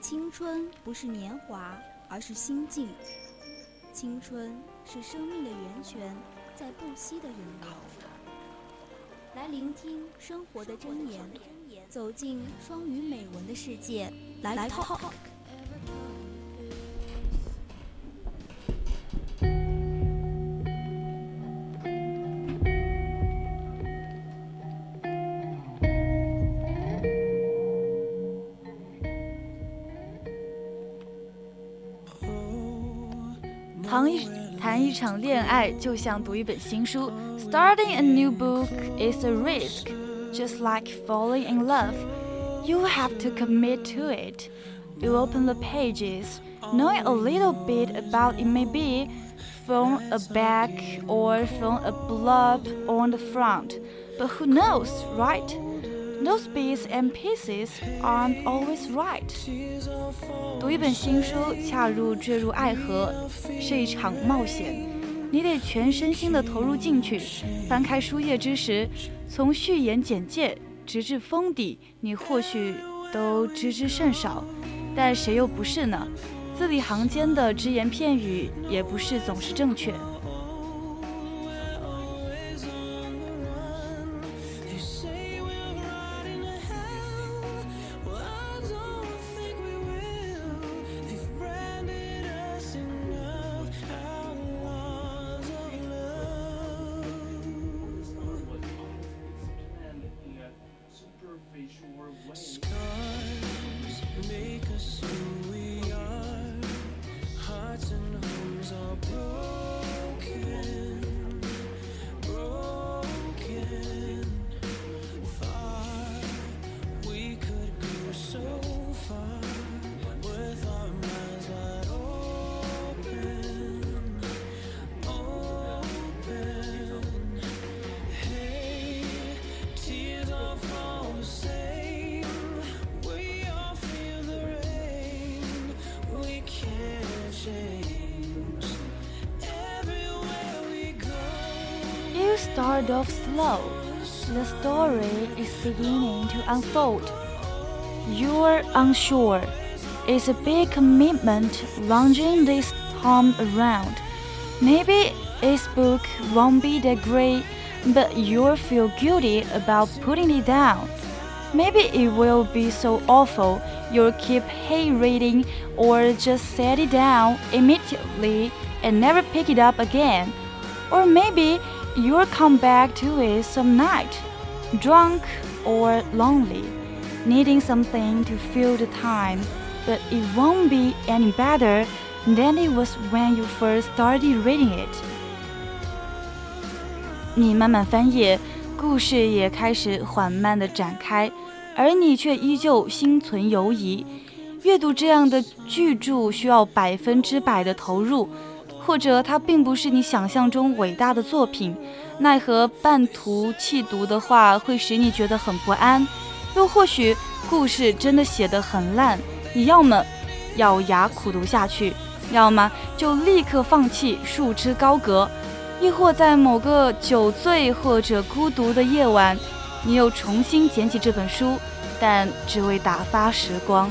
青春不是年华，而是心境。青春是生命的源泉，在不息的涌流。来聆听生活的箴言，走进双语美文的世界。来 talk。谈一谈一场恋爱，就像读一本新书。Starting a new book is a risk, just like falling in love. You have to commit to it. You open the pages, knowing a little bit about it maybe from a back or from a blurb on the front. But who knows, right? Those bits and pieces aren't always right. 读一本新书，恰如坠入爱河，是一场冒险。你得全身心地投入进去。翻开书页之时，从序言简介直至封底，你或许都知之甚少。但谁又不是呢？字里行间的只言片语，也不是总是正确。Scars make us. Off slow. The story is beginning to unfold. You're unsure. It's a big commitment launching this time around. Maybe this book won't be that great, but you'll feel guilty about putting it down. Maybe it will be so awful you'll keep hate reading or just set it down immediately and never pick it up again. Or maybe you'll come back to it some night, drunk or lonely, needing something to fill the time, but it won't be any better than it was when you first started reading it. 你慢慢翻页，故事也开始缓慢地展开，而你却依旧心存犹疑。阅读这样的巨着需要百分之百的投入。 或者它并不是你想象中伟大的作品，奈何半途弃读的话会使你觉得很不安。又或许故事真的写得很烂，你要么咬牙苦读下去，要么就立刻放弃，束之高阁。亦或在某个酒醉或者孤独的夜晚，你又重新捡起这本书，但只为打发时光。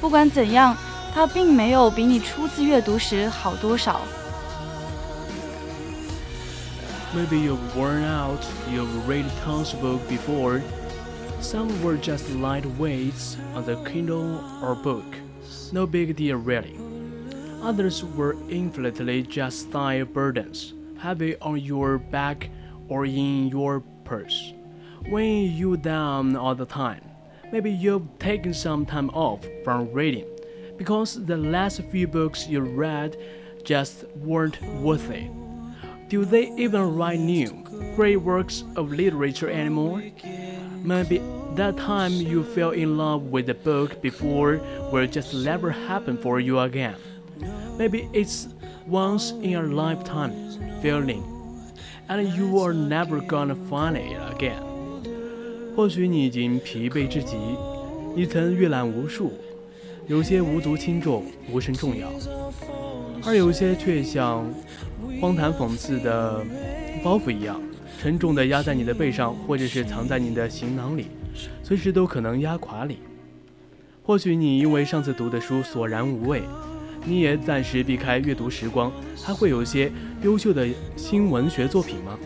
不管怎样，它并没有比你初次阅读时好多少。Maybe you've worn out, you've read tons of books before. Some were just light weights on the Kindle or Nook. No big deal really. Others were infinitely just style burdens, heavy on your back or in your purse, weighing you down all the time. Maybe you've taken some time off from reading because the last few books you read just weren't worth it. Do they even write new, great works of literature anymore? Maybe that time you fell in love with a book before will just never happen for you again. Maybe it's once in a lifetime feeling, and you are never gonna find it again. 或许你已经疲惫至极，你曾阅览无数，有些无足轻重、无甚重要，而有些却像 荒唐讽刺的包袱一样，沉重的压在你的背上，或者是藏在你的行囊里，随时都可能压垮你。或许你因为上次读的书索然无味，你也暂时避开阅读时光，还会有些优秀的新文学作品吗？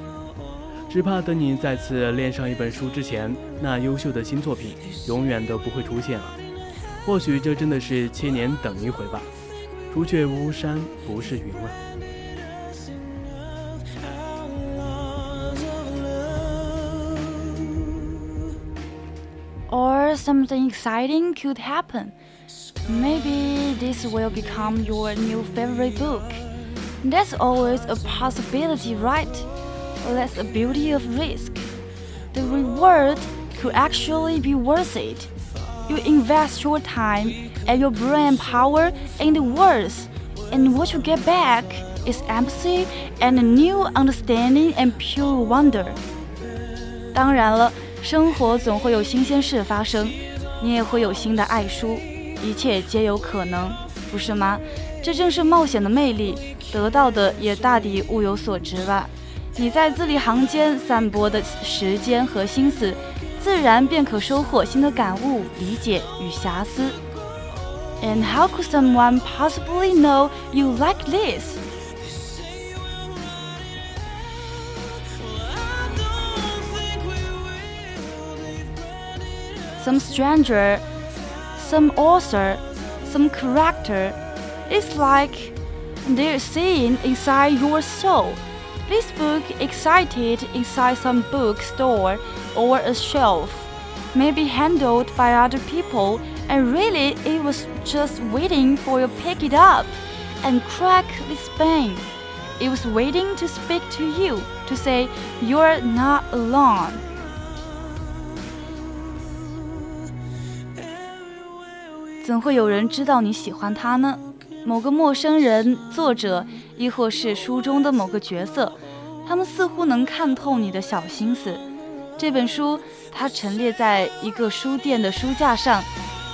只怕等你再次恋上一本书之前，那优秀的新作品永远都不会出现了。或许这真的是千年等一回吧。除却巫山不是云了。or something exciting could happen. Maybe this will become your new favorite book. That's always a possibility, right? That's the beauty of risk. The reward could actually be worth it. You invest your time and your brain power in the words, and what you get back is empathy and a new understanding and pure wonder. 当然了。 生活总会有新鲜事发生，你也会有新的爱书，一切皆有可能，不是吗？这正是冒险的魅力，得到的也大抵物有所值吧。你在字里行间散播的时间和心思，自然便可收获新的感悟、理解与遐思。And how could someone possibly know you like this? Some stranger, some author, some character. It's like they're seeing inside your soul. This book excited inside some bookstore or a shelf, maybe handled by other people, and really it was just waiting for you to pick it up and crack the spine. It was waiting to speak to you, to say you're not alone. 怎会有人知道你喜欢他呢？某个陌生人、作者，亦或是书中的某个角色，他们似乎能看透你的小心思。这本书，它陈列在一个书店的书架上，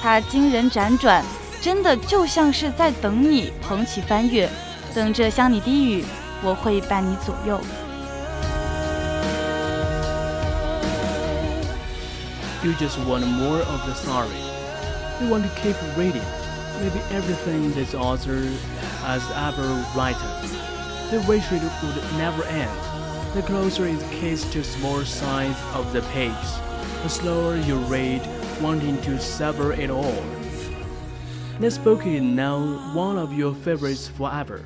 它惊人辗转，真的就像是在等你捧起翻阅，等着向你低语。我会伴你左右。You just want more of the story. We want to keep reading, maybe everything this author has ever written. The wish it would never end. The closer it gets to small signs of the page, the slower you read, wanting to sever it all. This book is now one of your favorites forever.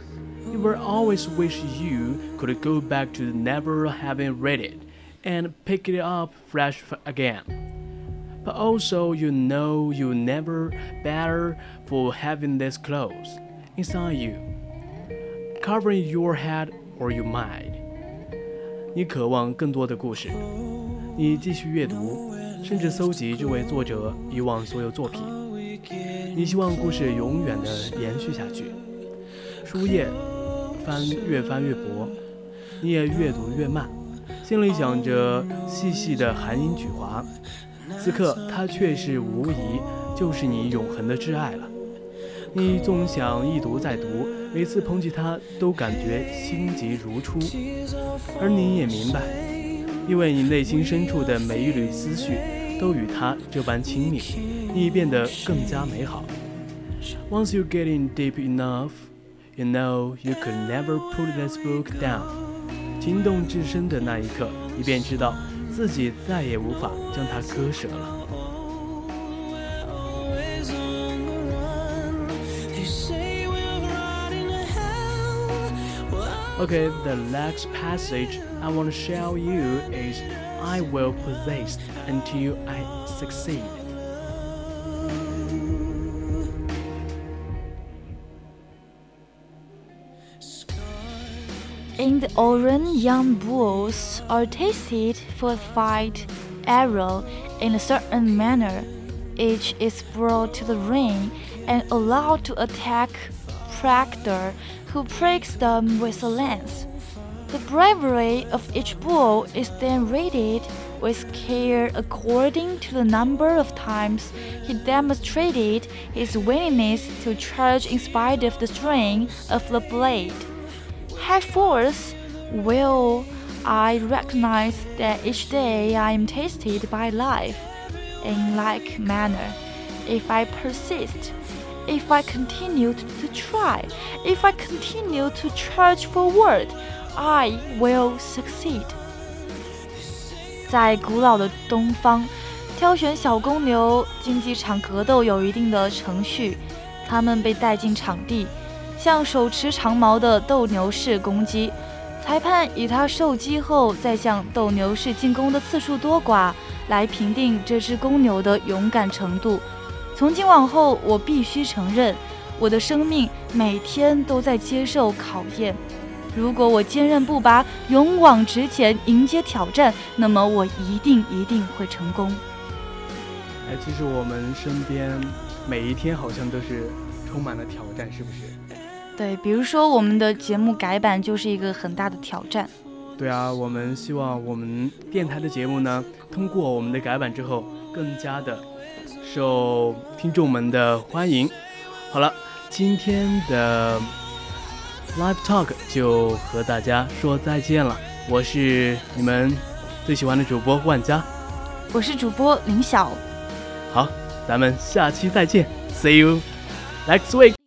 You will always wish you could go back to never having read it and pick it up fresh again but also you know you never better for having this clothes inside you, covering your head or your mind. 你渴望更多的故事，你继续阅读，甚至搜集这位作者以往所有作品。你希望故事永远的延续下去。书页翻越翻越薄，你也越读越慢，心里想着细细的含英举华。此刻，他却是无疑就是你永恒的挚爱了。你总想一读再读，每次捧起它都感觉心急如初。而你也明白，因为你内心深处的每一缕思绪都与它这般亲密，你变得更加美好。Once you get in deep enough, you know you could never put this book down。情动至深的那一刻，你便知道。自己再也无法将它割舍了。Okay, the next passage I want to show you is I will persist until I succeed. In the Orient, young bulls are tasted for fight arrow in a certain manner. Each is brought to the ring and allowed to attack picador, who breaks them with a lance. The bravery of each bull is then rated with care according to the number of times he demonstrated his willingness to charge in spite of the strain of the blade high force, will, I recognize that each day I am tasted by life in like manner. If I persist, if I continue to try, if I continue to charge forward, I will succeed. 在古老的东方，挑选小公牛，竞技场格斗有一定的程序。他们被带进场地， 向手持长矛的斗牛士攻击。裁判以他受击后再向斗牛士进攻的次数多寡来评定这只公牛的勇敢程度。从今往后，我必须承认，我的生命每天都在接受考验。如果我坚韧不拔，勇往直前，迎接挑战，那么我一定一定会成功。哎，其实我们身边每一天好像都是充满了挑战，是不是？对，比如说我们的节目改版就是一个很大的挑战。对啊，我们希望我们电台的节目呢，通过我们的改版之后，更加的受听众们的欢迎。好了，今天的 Live Talk 就和大家说再见了。我是你们最喜欢的主播万佳，我是主播林晓。好，咱们下期再见，See you next week。